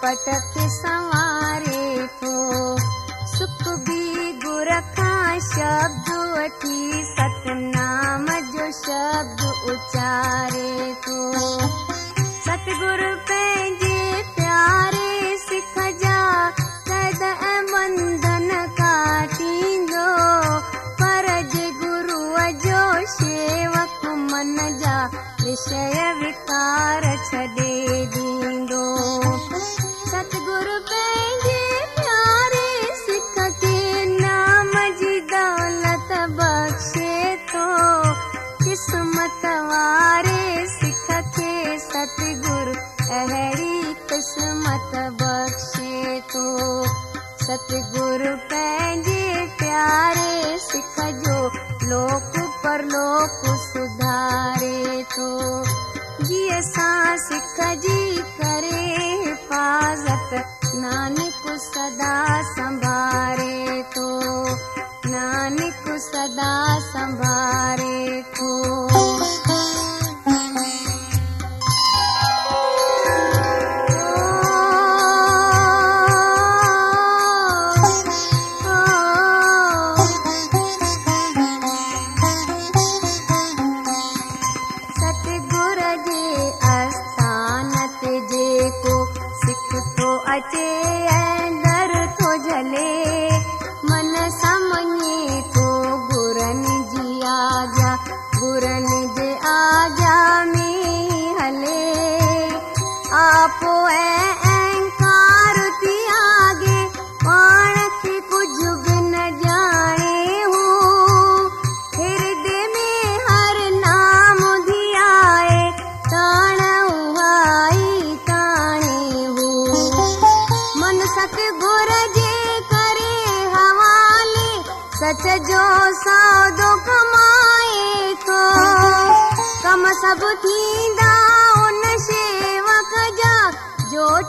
பட்டத்து சா اهڙي قسمت بخشي ٿو ستگرو پنهنجي پياري سک جو لوڪ پرلوپ سڌاري ٿو جيئن سان سک جي ڪري حفاظت نانڪ سدا سنڀاري ٿو نانڪ سدا سنڀاري ٿو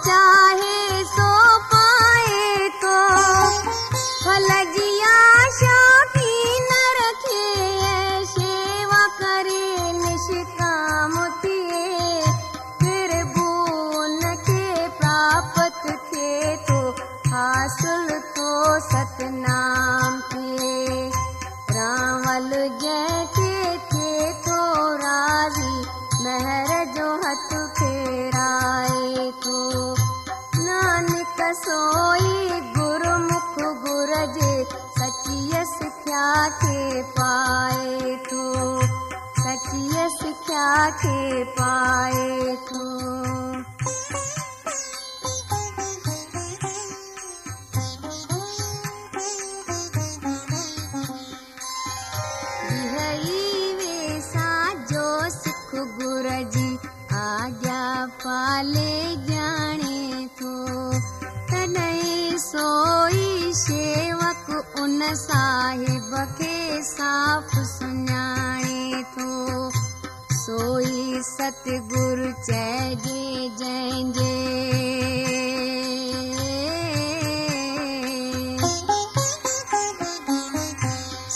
चाहे सो पाए तो। फलजिया शाती न रखे सेवा पालिया शाखि नेवा के प्राप्त थे तो हासिल तो सतना साथे पाए। गुरु चे जे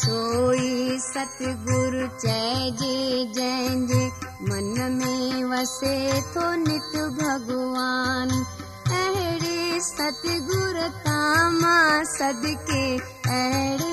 सो सगुरु चे जे मन में वसे थो नित भगवान्। अहिड़े सतगुरु तामा सदके अहिड़े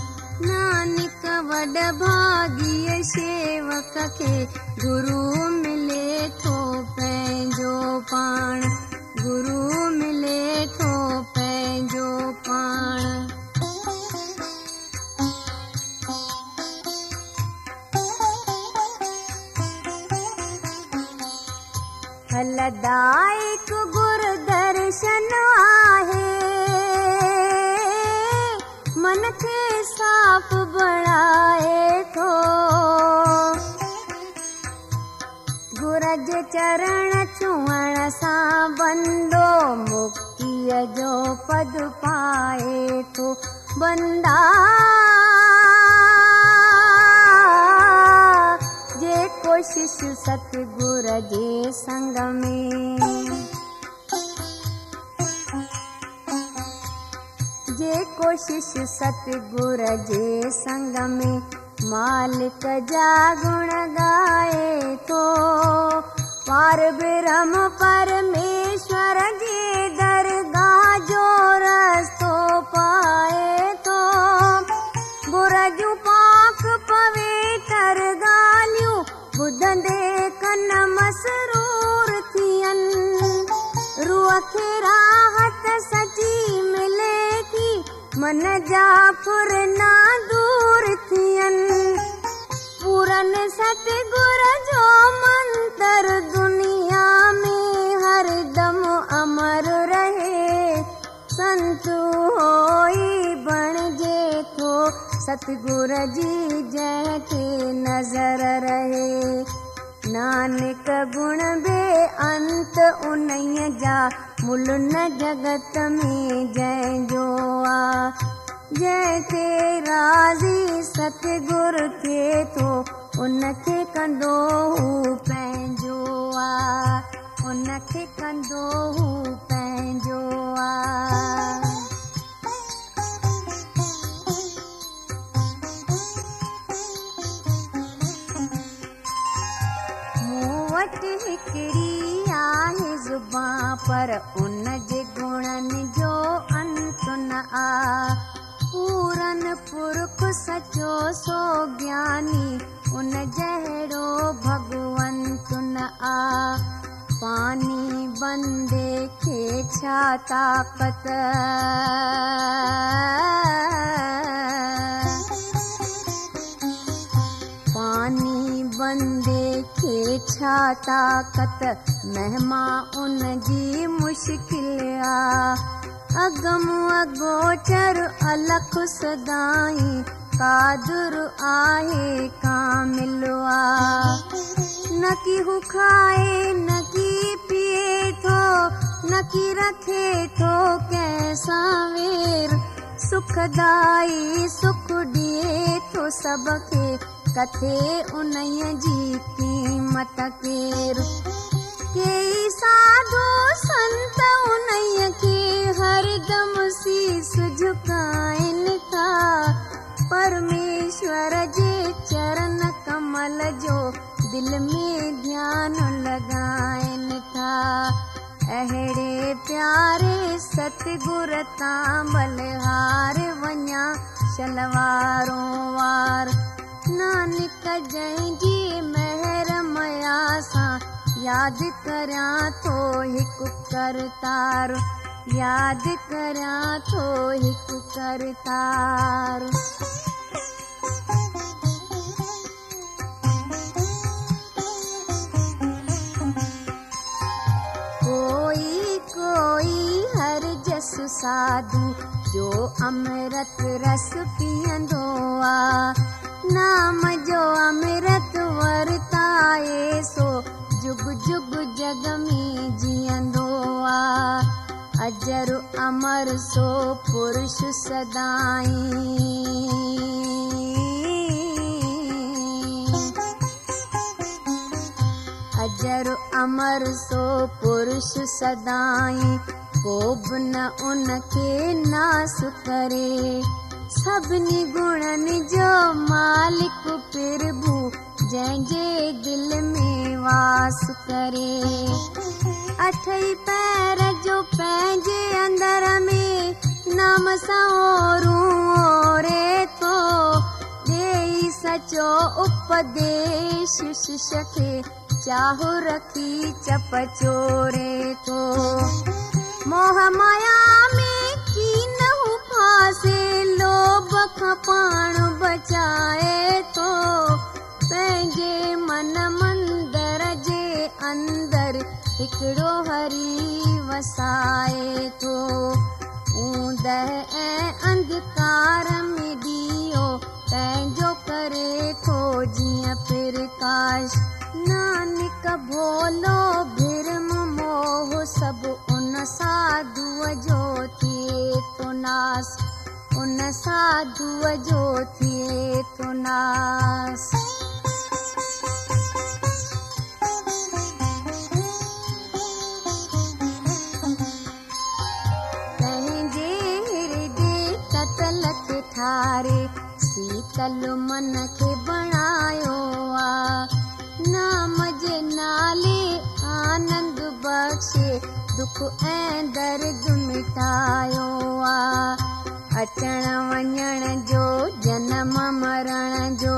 نانڪ وڏ ڀاڳيءَ شيوڪ کي گرو ملي ٿو پنهنجو پاڻ. گرو ملي ٿو پنهنجو پاڻ. فلدايڪ گر درشن کي صاف بڻائي ٿو. گر چرڻ ڇئڻ سان بندو مڪتيءَ جو پد پائي ٿو. بندا جي ڪوشش ستگرو جي سنگ ۾ जे कोशिश सतगुर जे संग में मालिक जा गुण गाए थो पार ब्रह्म परमेश्वर जे दरगाह जो रस्तो पाए थो गुर जूं पाक पवित्र ॻाल्हियूं ॿुधंदे कन मसरूर थियनि। रूह खे राहत सची मिले मन जा फुरना दूर थियनि। पूरन सतगुर जो मंत्र दुनिया में हरदम अमर रहे। संत होई बणिजे थो सतगुर जी जंहिंखे नज़र रहे। नानक गुण बे अंत उन्हीअ जा مل نه جگت ۾ جنهن جو آ. جنهن کي راضي ستگرو ٿئي ٿو ان کي ڪندو هو پنهنجو آ. ان کي ڪندو هو پنهنجو آ ज़ुबां पर उन जे गुणनि जो अंत न आ पूरन पुरख सचो सो ज्ञानी उन जहिड़ो भगवंत न आ पानी बंदे खे छा ताक़त पानी बंदे खे छा ताक़त مهما ان جي مشڪل آ. اگم اگوچر الک آهي نه ڪه هو کائي نه ڪه پئي ٿو نه ڪه رکي ٿو ڪيسا وير سکدائي سک ڏئي ٿو سبکي ڪٿي ان جي قيمت ڪير साधू संत खे हरदम झुकाइनि था परमेश्वर जे चरण कमल जो दिल में ध्यानु लॻाइनि था अहिड़े प्यारे सतगुर तां बलिहार वञा वार। नानक जंहिंजी महर मया सां ياد ڪريان ٿو هڪ ڪرتار ياد ڪريان ٿو هڪ ڪرتار ڪوئي ڪوئي هر جس ساڌو جو امرت رس پيئندو آهي نام جو امرت ورتائي سو جگ جگ جڳ ۾ جيئندو آهي اجر امر سو پرش سدائين. اجر امر سو پرش سدائين. ڪو به نه ان کي ناس ڪري. سڀني گڻن جو مالڪ پرڀو جنهن جي دل ۾ वास करे। अठई पैर जो पंहिंजे अंदर में नाम सां ओरे थो ॾेई सचो उपदेश शिष्य खे चाहु रखी चप चोरे थो मोह माया में कीन हू फासे लोभ खां पाण बचाए थो पंहिंजे मन मंदर जे اندر هڪڙو هري وسائي ٿو اوند ۽ انڌڪار ۾ ڏيئو پنهنجو ڪري ٿو جيئن پرڪاش نانڪ ڀولو ڀرم موهه سڀ ان ساڌوءَ جو ٿئي ٿو ناس ان ساڌوءَ جو ٿئي ٿو ناس بڻايو آهي نام جي نالي آنند بخشي دک ۽ درد مٽايو آهي اچڻ وڃڻ جو جنم مرڻ جو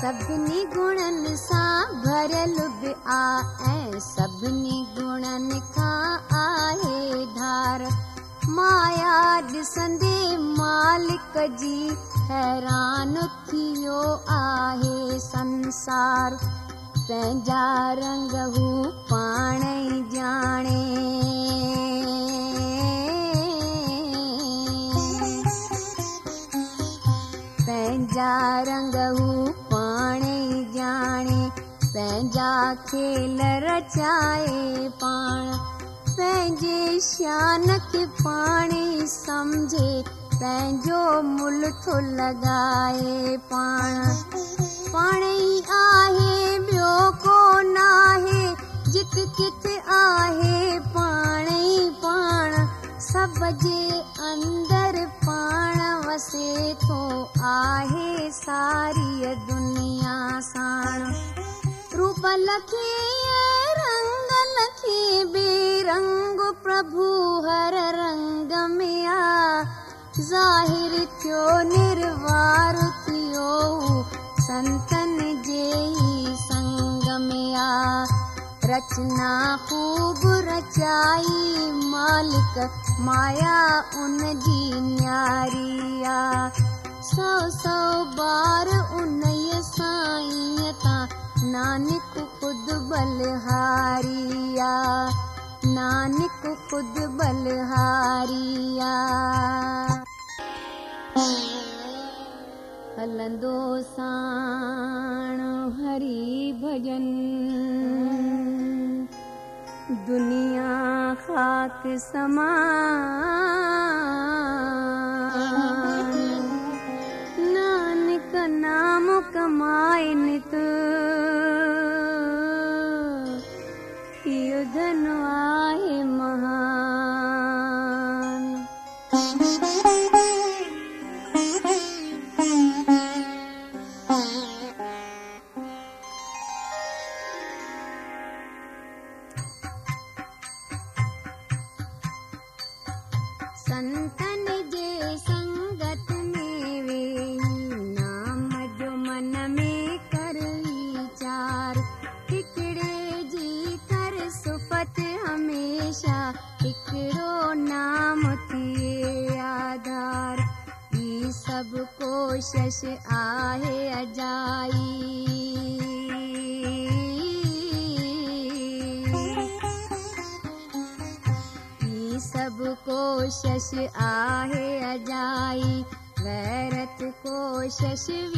سڀني گڻن سان ڀريل به آهي ۽ سڀني گڻن کان آهي ڌار. مايا ڏسندي مالڪ جي حيران ٿيو آهي سنسار. پنهنجا رنگ هو پاڻ ئي ڄاڻي پنهنجا رنگ هو پنهنجا کيل رچائي پاڻ. پنهنجي شان کي پاڻ سمجهي پنهنجو مل ٿو لڳائي پاڻ. پاڻ ئي آهي ٻيو ڪونه آهي جت ڪت آهي پاڻ ئي پاڻ. سڀ جي اندر پاڻ وسي ٿو آهي ساري دنيا ساڻ रूप लखे रंग लखे बेरंग प्रभु हर रंग मिया। ज़ाहिर थियो निर्वार थियो संतन जेही संग रचना खूब रचाई, मालिक माया उन जी न्यारिया। सौ सौ बार उन साईं तां नानक खुद बलहारिया नानक खुद बलहारिया हलंदो साण हरि भजन दुनिया खाक दुया नाम मकमायितु यु आहे महान। to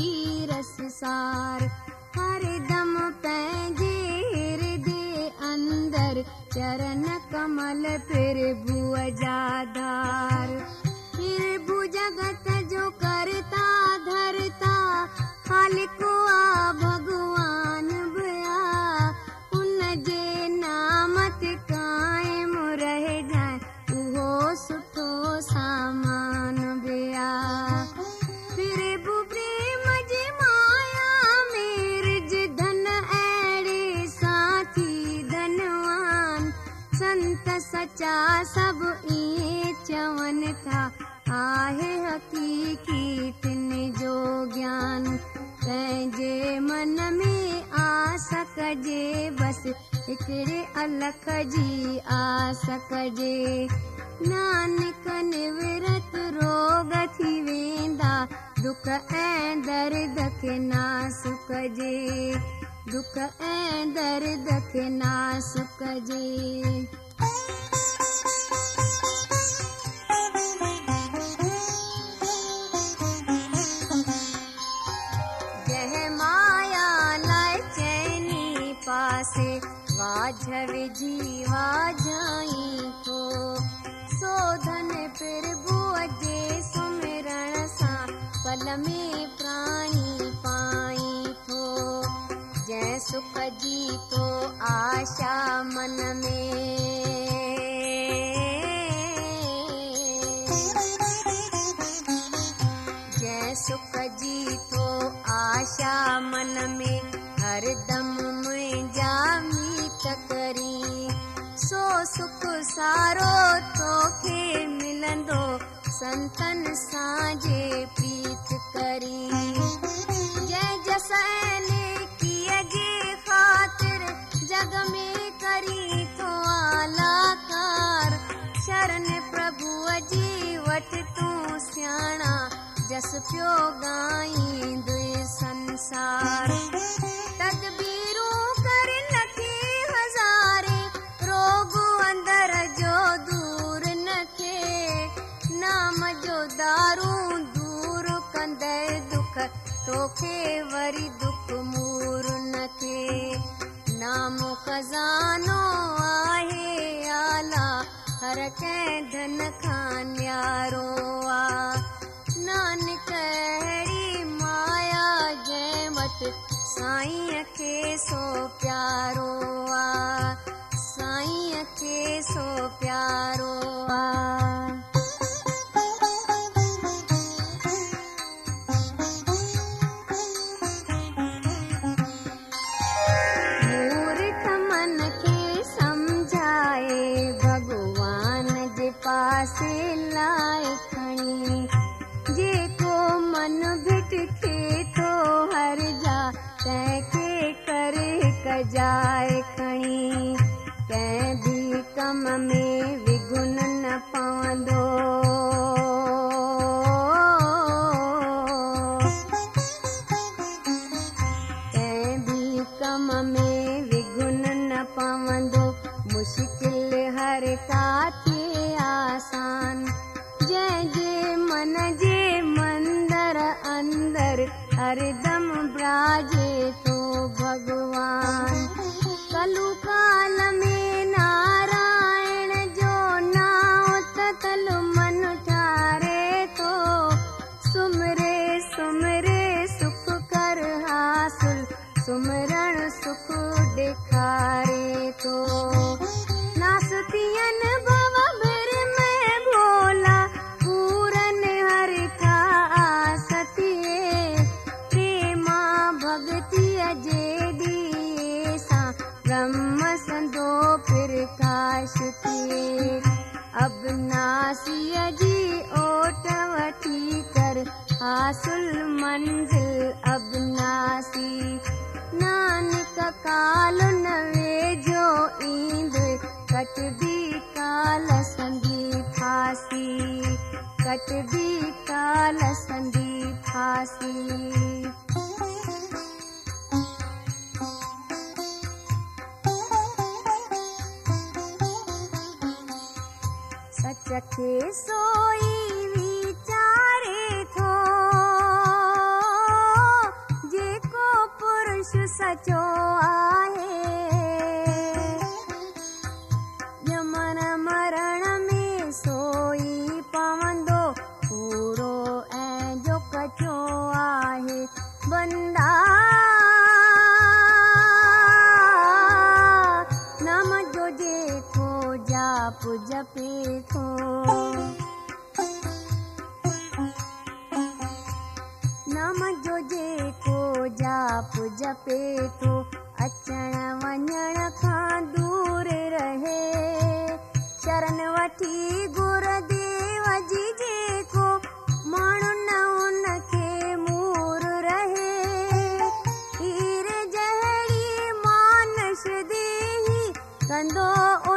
سوڌن جي سمرڻ سان ۾ پراڻي پائي سک جي تو آشا من ۾. सारो तोखे मिलंदो संतन साजे प्रीत करी। जय जसन की अगे खातिर जग में करी तो आलाकार। शरण प्रभुणा پر ڪنهن ڌن کان اهڙي مايا جنهن وٽ سائينءَ کي سو پيارو آهي سائينءَ کي سو پيارو آهي چکي سوئي ويچاري ٿو. جيڪو پرش سچو آهي 很多。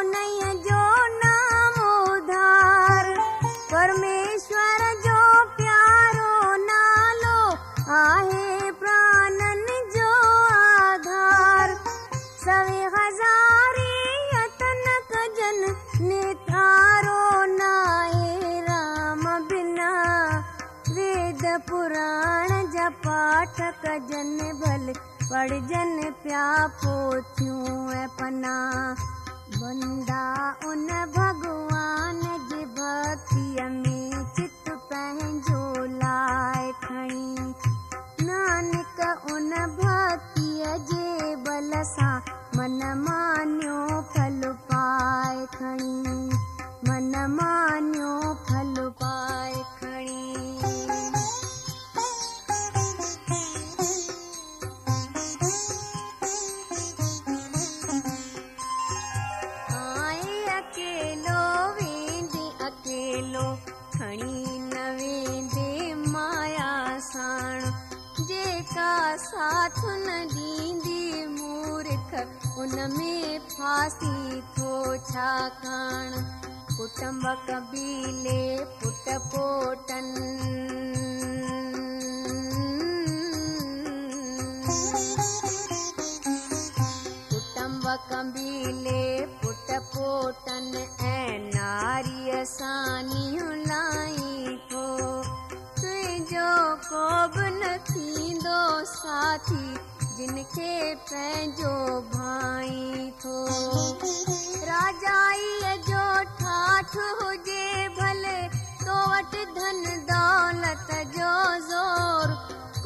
हाथ हो जे भले तो अट धन दौलत जो ज़ोर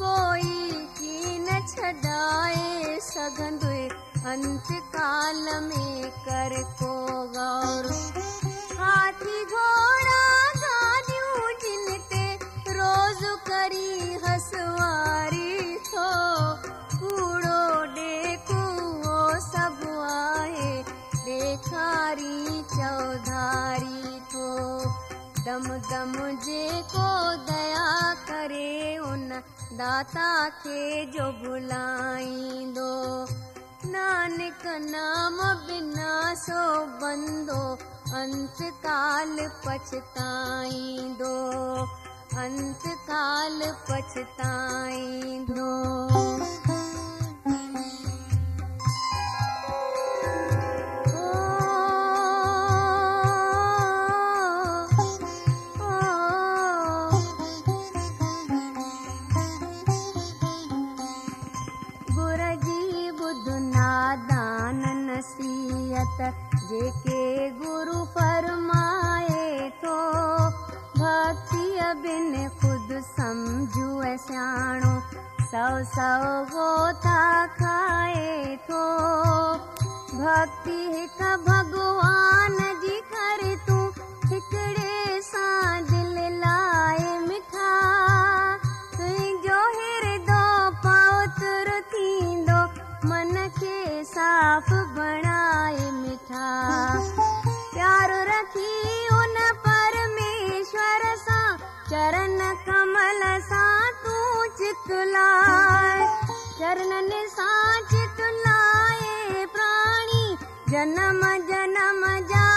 कोई की न छडाए सघंद अंत काल में कर को गौर। हाथी घोड़ा गाॾियूं जिन रोज़ करी हसवारी दम गम दया करे उन दाता खे जो भुलाईंदो। नानक नाम बिना सो बंदो अंत काल पछताईंदो। अंत काल पछताईंदो। चितलाए प्राणी। जनम जनम जा